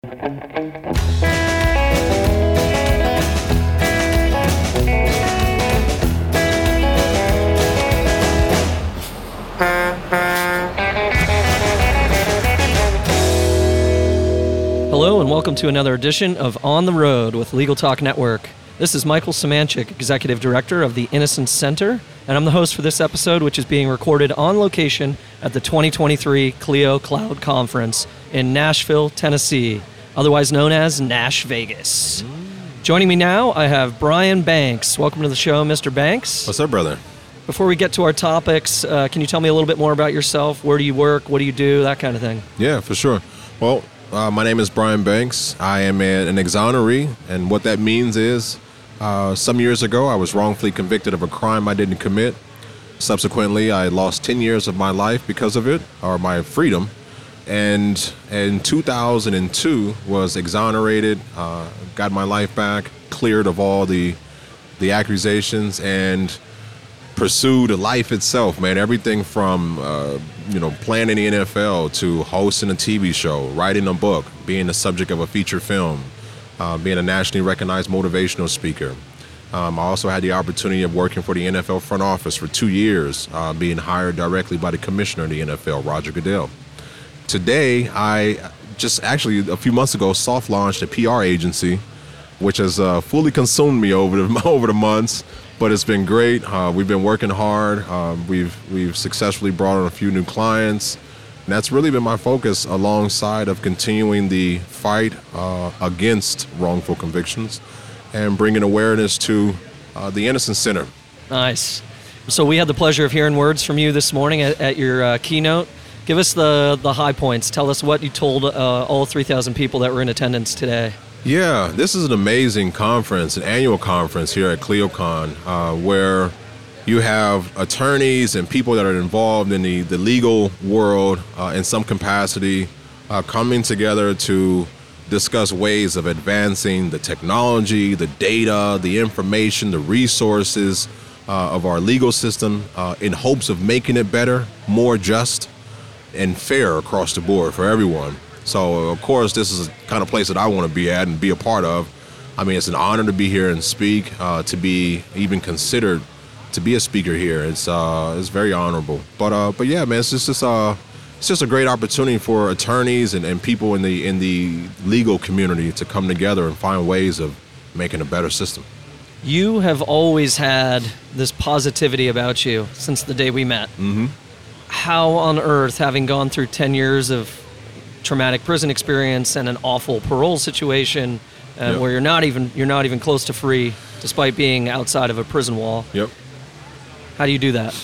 Hello, and welcome to another edition of On the Road with Legal Talk Network. This is Michael Semanchik, Executive Director of the Innocence Center, and I'm the host for this episode, which is being recorded on location at the 2023 Clio Cloud Conference in Nashville, Tennessee, otherwise known as Nash Vegas. Joining me now, I have Brian Banks. Welcome to the show, Mr. Banks. What's up, brother? Before we get to our topics, uh, can you tell me a little bit more about yourself? Where do you work? What do you do? That kind of thing. Yeah, for sure. Well, uh, my name is Brian Banks. I am an exoneree, and what that means is uh, some years ago I was wrongfully convicted of a crime I didn't commit. Subsequently, I lost 10 years of my life because of it, or my freedom. And in 2002 was exonerated, uh, got my life back, cleared of all the the accusations, and pursued life itself, man. Everything from uh, you know playing in the NFL to hosting a TV show, writing a book, being the subject of a feature film, uh, being a nationally recognized motivational speaker. Um, I also had the opportunity of working for the NFL front office for two years, uh, being hired directly by the commissioner of the NFL, Roger Goodell. Today, I just actually a few months ago soft launched a PR agency, which has uh, fully consumed me over the over the months. But it's been great. Uh, we've been working hard. Um, we've we've successfully brought on a few new clients, and that's really been my focus alongside of continuing the fight uh, against wrongful convictions, and bringing awareness to uh, the Innocence Center. Nice. So we had the pleasure of hearing words from you this morning at, at your uh, keynote. Give us the the high points. Tell us what you told uh, all 3,000 people that were in attendance today. Yeah, this is an amazing conference, an annual conference here at ClioCon, uh, where you have attorneys and people that are involved in the, the legal world uh, in some capacity uh, coming together to discuss ways of advancing the technology, the data, the information, the resources uh, of our legal system uh, in hopes of making it better, more just, and fair across the board for everyone. So, of course, this is the kind of place that I want to be at and be a part of. I mean, it's an honor to be here and speak, uh, to be even considered to be a speaker here. It's uh, it's very honorable. But uh, but yeah, man, it's just it's, uh, it's just a great opportunity for attorneys and, and people in the in the legal community to come together and find ways of making a better system. You have always had this positivity about you since the day we met. Mm-hmm. How on earth, having gone through 10 years of traumatic prison experience and an awful parole situation, uh, Yeah. where you're not even you're not even close to free, despite being outside of a prison wall. Yep. How do you do that?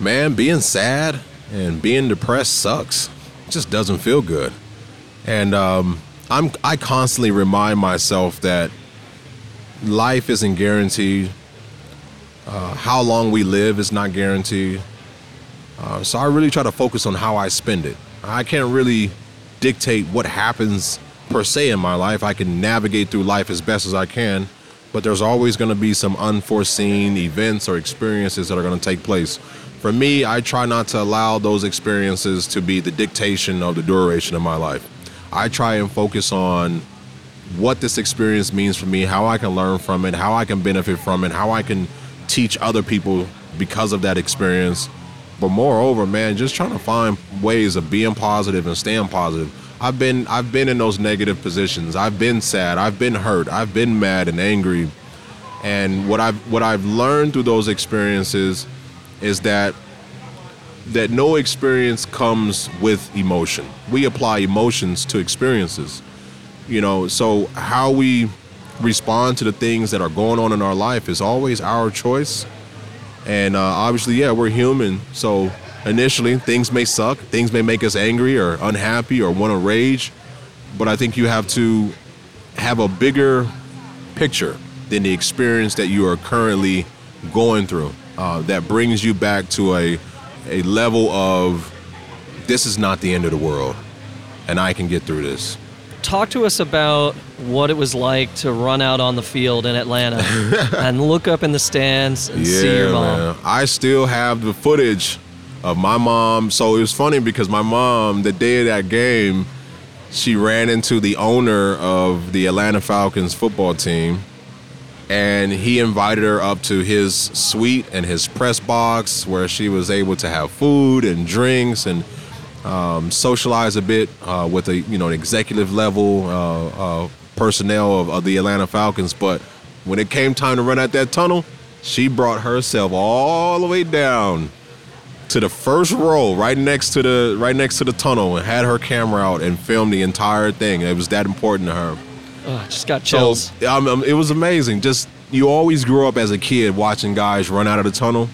man, being sad and being depressed sucks. It just doesn't feel good. And um, I'm I constantly remind myself that life isn't guaranteed. Uh, how long we live is not guaranteed. Uh, so I really try to focus on how I spend it. I can't really dictate what happens per se in my life. I can navigate through life as best as I can, but there's always going to be some unforeseen events or experiences that are going to take place. For me, I try not to allow those experiences to be the dictation of the duration of my life. I try and focus on what this experience means for me, how I can learn from it, how I can benefit from it, how I can teach other people because of that experience. But moreover, man, just trying to find ways of being positive and staying positive. I've been I've been in those negative positions. I've been sad. I've been hurt. I've been mad and angry. And what I've what I've learned through those experiences is that that no experience comes with emotion. We apply emotions to experiences. You know, so how we respond to the things that are going on in our life is always our choice. And uh, obviously, yeah, we're human. So initially, things may suck, things may make us angry or unhappy or want to rage. But I think you have to have a bigger picture than the experience that you are currently going through uh, that brings you back to a, a level of this is not the end of the world and I can get through this. Talk to us about what it was like to run out on the field in Atlanta and look up in the stands and see your mom. man. I still have the footage of my mom. So it was funny because my mom, the day of that game, she ran into the owner of the Atlanta Falcons football team, and he invited her up to his suite and his press box where she was able to have food and drinks and um, socialize a bit uh, with a you know an executive level uh, uh, personnel of, of the Atlanta Falcons. But when it came time to run out that tunnel, she brought herself all the way down to the first row, right next to the right next to the tunnel, and had her camera out and filmed the entire thing. It was that important to her. Oh, just got chills. So, um, um, it was amazing. Just you always grew up as a kid watching guys run out of the tunnel,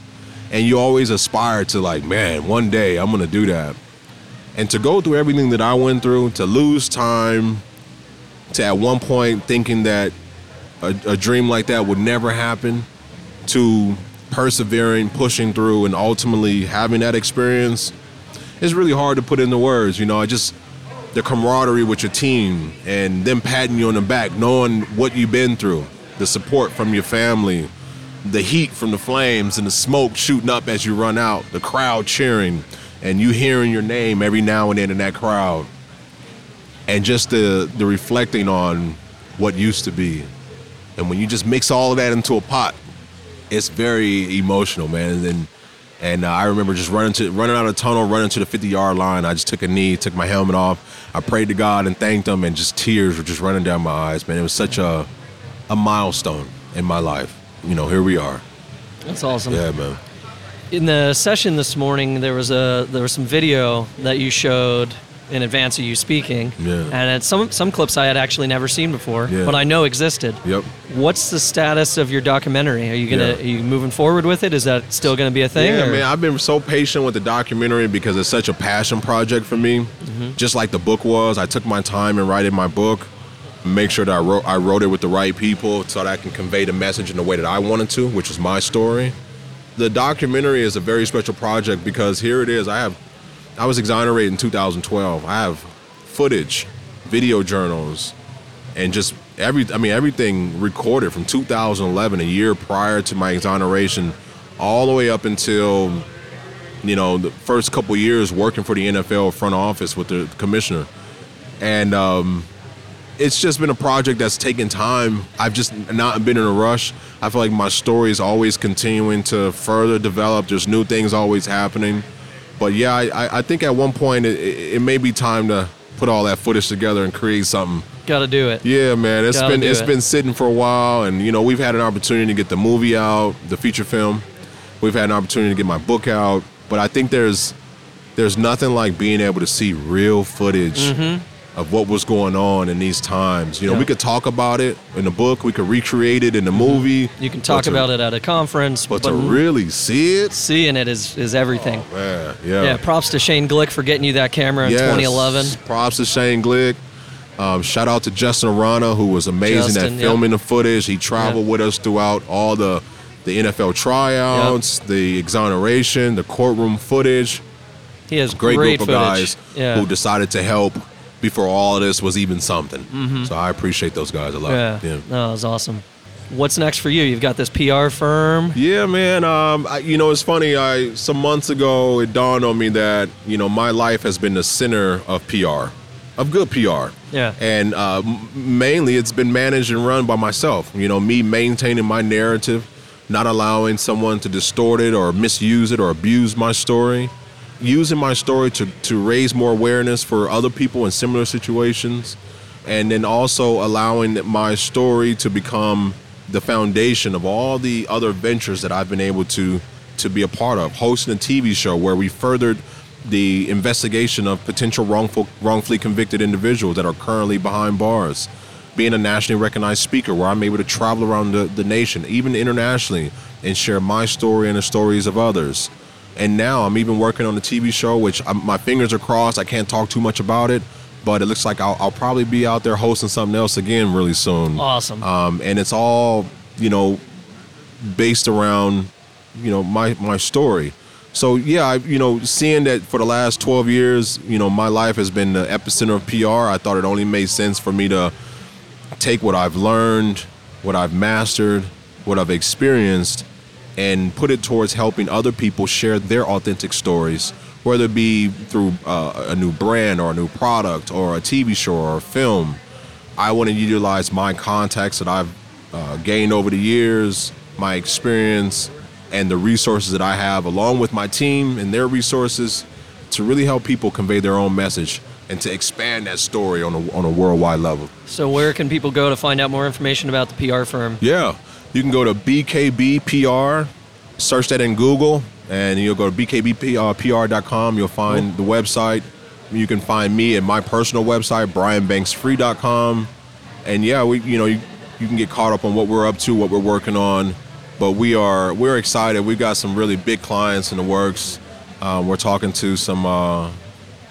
and you always aspire to like, man, one day I'm gonna do that. And to go through everything that I went through, to lose time, to at one point thinking that a, a dream like that would never happen, to persevering, pushing through, and ultimately having that experience, it's really hard to put into words. You know, I just the camaraderie with your team and them patting you on the back, knowing what you've been through, the support from your family, the heat from the flames and the smoke shooting up as you run out, the crowd cheering, and you hearing your name every now and then in that crowd. And just the the reflecting on what used to be. And when you just mix all of that into a pot, it's very emotional, man. And and uh, I remember just running to running out of the tunnel, running to the 50 yard line. I just took a knee, took my helmet off. I prayed to God and thanked Him, and just tears were just running down my eyes, man. It was such a a milestone in my life. You know, here we are. That's awesome. Yeah, man. In the session this morning, there was a there was some video that you showed in advance of you speaking, Yeah. and it's some some clips I had actually never seen before, Yeah. but I know existed. Yep. What's the status of your documentary? Are you gonna Yeah. are you moving forward with it? Is that still gonna be a thing? Yeah, or- man. I've been so patient with the documentary because it's such a passion project for me. Mm-hmm. Just like the book was, I took my time in writing my book. Make sure that I wrote I wrote it with the right people so that I can convey the message in the way that I wanted to, which is my story. The documentary is a very special project because here it is. I have I was exonerated in 2012. I have footage, video journals, and just every I mean everything recorded from 2011, a year prior to my exoneration, all the way up until you know the first couple years working for the NFL front office with the commissioner, and um, it's just been a project that's taken time. I've just not been in a rush. I feel like my story is always continuing to further develop. There's new things always happening. But yeah, I, I- think at one point it, it, may be time to put all that footage together and create something. Got to do it. Yeah, man, it's Gotta been it's it. been sitting for a while, and you know we've had an opportunity to get the movie out, the feature film. We've had an opportunity to get my book out, but I think there's there's nothing like being able to see real footage mm-hmm. Of what was going on in these times. You know. Yeah. we could talk about it in the book, we could recreate it in the movie. You can talk but to- about it at a conference, but to really see it, seeing it is is everything. man, yeah, yeah. Props to Shane Glick for getting you that camera in Yes. 2011. Props to Shane Glick. Um, shout out to Justin Arana, who was amazing Justin, at filming the footage. He traveled with us throughout all the the NFL tryouts, the exoneration, the courtroom footage. He has Great, great group of guys Yeah. who decided to help before all of this was even something. So I appreciate those guys a lot. Mm-hmm. yeah. No, that was awesome. What's next for you? You've got this PR firm. Yeah, man. Um, I, you know, it's funny. I some months ago it dawned on me that you know my life has been the center of PR, of good PR. Yeah. And uh, mainly, it's been managed and run by myself. You know, me maintaining my narrative, not allowing someone to distort it or misuse it or abuse my story, using my story to to raise more awareness for other people in similar situations, and then also allowing my story to become the foundation of all the other ventures that I've been able to to be a part of. Hosting a TV show where we furthered the investigation of potential wrongful wrongfully convicted individuals that are currently behind bars. Being a nationally recognized speaker where I'm able to travel around the, the nation, even internationally, and share my story and the stories of others. And now I'm even working on a TV show, which I'm, my fingers are crossed. I can't talk too much about it, but it looks like I'll, I'll probably be out there hosting something else again really soon. Awesome. Um, and it's all, you know, based around, you know, my my story. So yeah, I, you know, seeing that for the last 12 years, you know, my life has been the epicenter of PR. I thought it only made sense for me to take what I've learned, what I've mastered, what I've experienced, and put it towards helping other people share their authentic stories whether it be through uh, a new brand or a new product or a TV show or a film. I want to utilize my contacts that I've uh, gained over the years, my experience, and the resources that I have, along with my team and their resources, to really help people convey their own message and to expand that story on a, on a worldwide level. So, where can people go to find out more information about the PR firm? Yeah, you can go to BKBPR, search that in Google, and you'll go to bkbpr.com. You'll find the website. You can find me at my personal website, brianbanksfree.com. And yeah, we you know you, you can get caught up on what we're up to, what we're working on. But we are we're excited. We've got some really big clients in the works. Um, we're talking to some uh,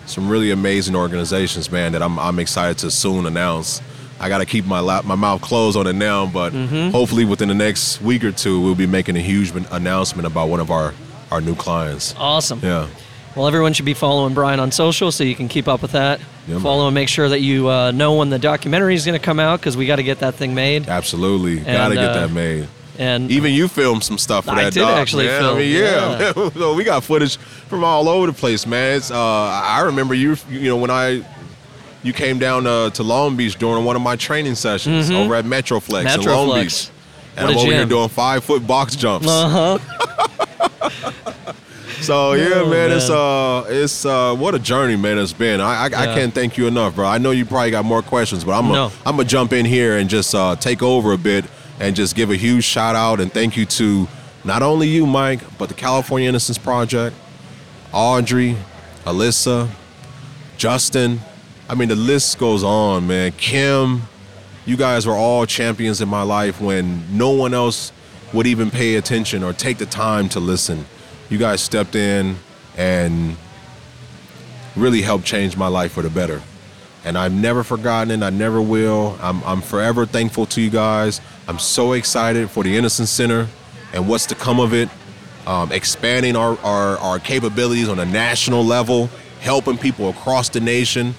some really amazing organizations, man, that I'm I'm excited to soon announce. I got to keep my lap, my mouth closed on it now, but hopefully within the next week or two, we'll be making a huge announcement about one of our our new clients. Awesome. Yeah. Well, everyone should be following Brian on social so you can keep up with that. Yeah, man. Follow and make sure that you uh, know when the documentary is going to come out because we got to get that thing made. Absolutely, gotta get uh, that made. And Even you filmed some stuff for that. I that did doc, actually man. film, I mean, yeah, so we got footage from all over the place, man. It's, uh, I remember you, you know, when I you came down uh, to Long Beach during one of my training sessions over at Metroflex, in Long Metroflex. Beach, and a I'm over here doing five foot box jumps. uh huh. So yeah, Oh, man, it's uh, it's uh, what a journey, man. It's been. I I, I can't thank you enough, bro. I know you probably got more questions, but I'm No. gonna I'm gonna jump in here and just uh, take over a bit and just give a huge shout out and thank you to not only you, Mike, but the California Innocence Project, Audrey, Alyssa, Justin. I mean, the list goes on, man. Kim, you guys were all champions in my life when no one else would even pay attention or take the time to listen. You guys stepped in and really helped change my life for the better. And I've never forgotten it. I never will. I'm, I'm forever thankful to you guys. I'm so excited for the Innocence Center and what's to come of it. Um, expanding our, our, our capabilities on a national level, helping people across the nation.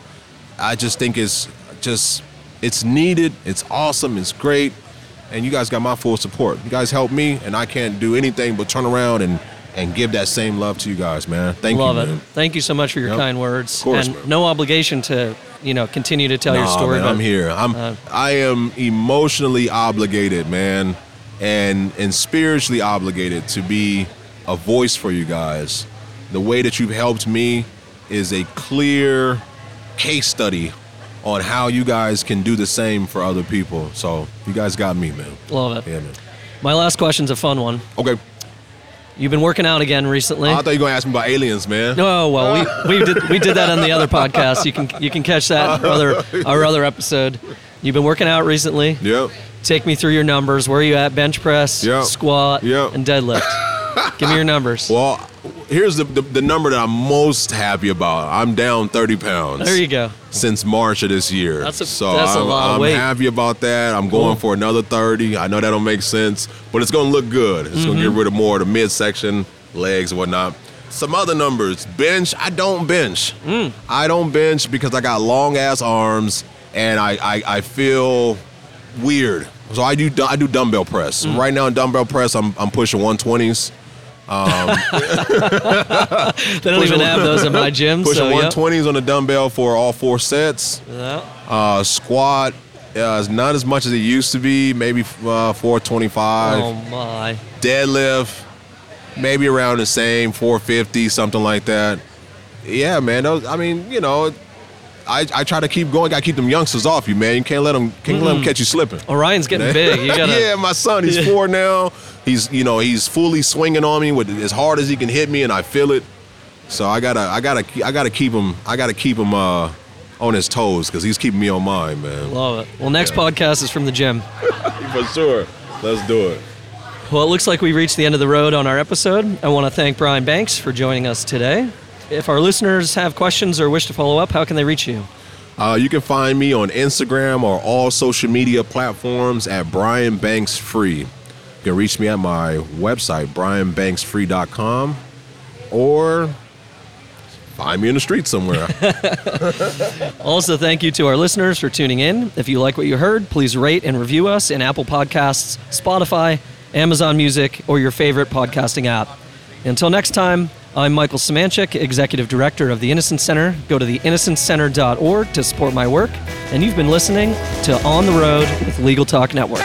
I just think it's just it's needed. It's awesome. It's great, and you guys got my full support. You guys help me, and I can't do anything but turn around and and give that same love to you guys, man. Thank Love you, it. man. Thank you so much for your Yep. kind words. Of course, and man. no obligation to, you know, continue to tell your story. man, I'm here. I'm uh, I am emotionally obligated, man, and and spiritually obligated to be a voice for you guys. The way that you've helped me is a clear case study on how you guys can do the same for other people. So you guys got me, man. Love it. Yeah, man. My last question's a fun one. Okay. You've been working out again recently. I thought you were gonna ask me about aliens, man. Oh well, we, we did we did that on the other podcast. You can you can catch that in other our other episode. You've been working out recently. Yep. Take me through your numbers. Where are you at? Bench press, Yep. squat, Yep. and deadlift. Give me your numbers. Well, here's the, the the number that I'm most happy about. I'm down 30 pounds. there you go. since March of this year. That's a- so that's a I'm, lot of I'm weight. happy about that. I'm going Cool. for another 30. I know that don't make sense, but it's going to look good. It's going to Mm-hmm. get rid of more of the midsection, legs, and whatnot. Some other numbers. Bench, I don't bench. Mm. I don't bench because I got long ass arms and I, I, I feel weird. So I do I do dumbbell press. Mm. Right now in dumbbell press, I'm, I'm pushing 120s. They don't even have those in my gym. Pushing so yep. 120s on the dumbbell for all four sets. Yeah. Uh, squat uh, is not as much as it used to be. Maybe uh, 425. Oh my. Deadlift, maybe around the same 450, something like that. Yeah, man. Those, I mean, you know, I, I try to keep going. Got to keep them youngsters off you, man. You can't let them can't let them catch you slipping. Orion's getting big. You gotta. yeah, my son, he's four now. He's you know he's fully swinging on me with as hard as he can hit me, and I feel it. So I gotta I gotta I gotta keep him I gotta keep him uh, on his toes because he's keeping me on mine, man. Love it. Well, next Yeah. podcast is from the gym. For sure. Let's do it. Well, it looks like we reached the end of the road on our episode. I want to thank Brian Banks for joining us today. If our listeners have questions or wish to follow up, how can they reach you? Uh, you can find me on Instagram or all social media platforms at Brian Banks Free. You can reach me at my website, brianbanksfree.com, or find me in the street somewhere. Also, thank you to our listeners for tuning in. If you like what you heard, please rate and review us in Apple Podcasts, Spotify, Amazon Music, or your favorite podcasting app. Until next time, I'm Michael Semanchik, Executive Director of the Innocence Center. Go to theinnocencecenter.org to support my work. And you've been listening to On the Road with Legal Talk Network.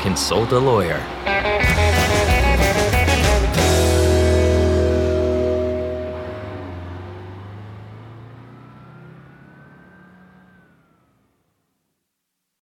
consult a lawyer.